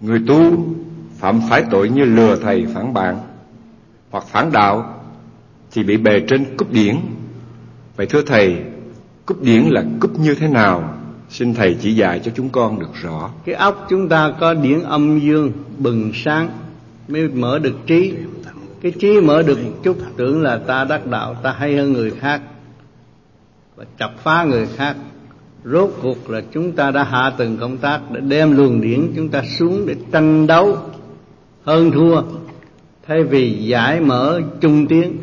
Người tu phạm phải tội như lừa thầy phản bạn hoặc phản đạo thì bị bề trên cúp điển. Vậy thưa thầy, cúp điển là cúp như thế nào? Xin thầy chỉ dạy cho chúng con được rõ. Cái óc chúng ta có điển âm dương bừng sáng mới mở được trí. Cái trí mở được một chút tưởng là ta đắc đạo, ta hay hơn người khác và chọc phá người khác rốt cuộc là chúng ta đã hạ từng công tác để đem luồng điển chúng ta xuống để tranh đấu. Hơn thua, thay vì giải mở trung tiến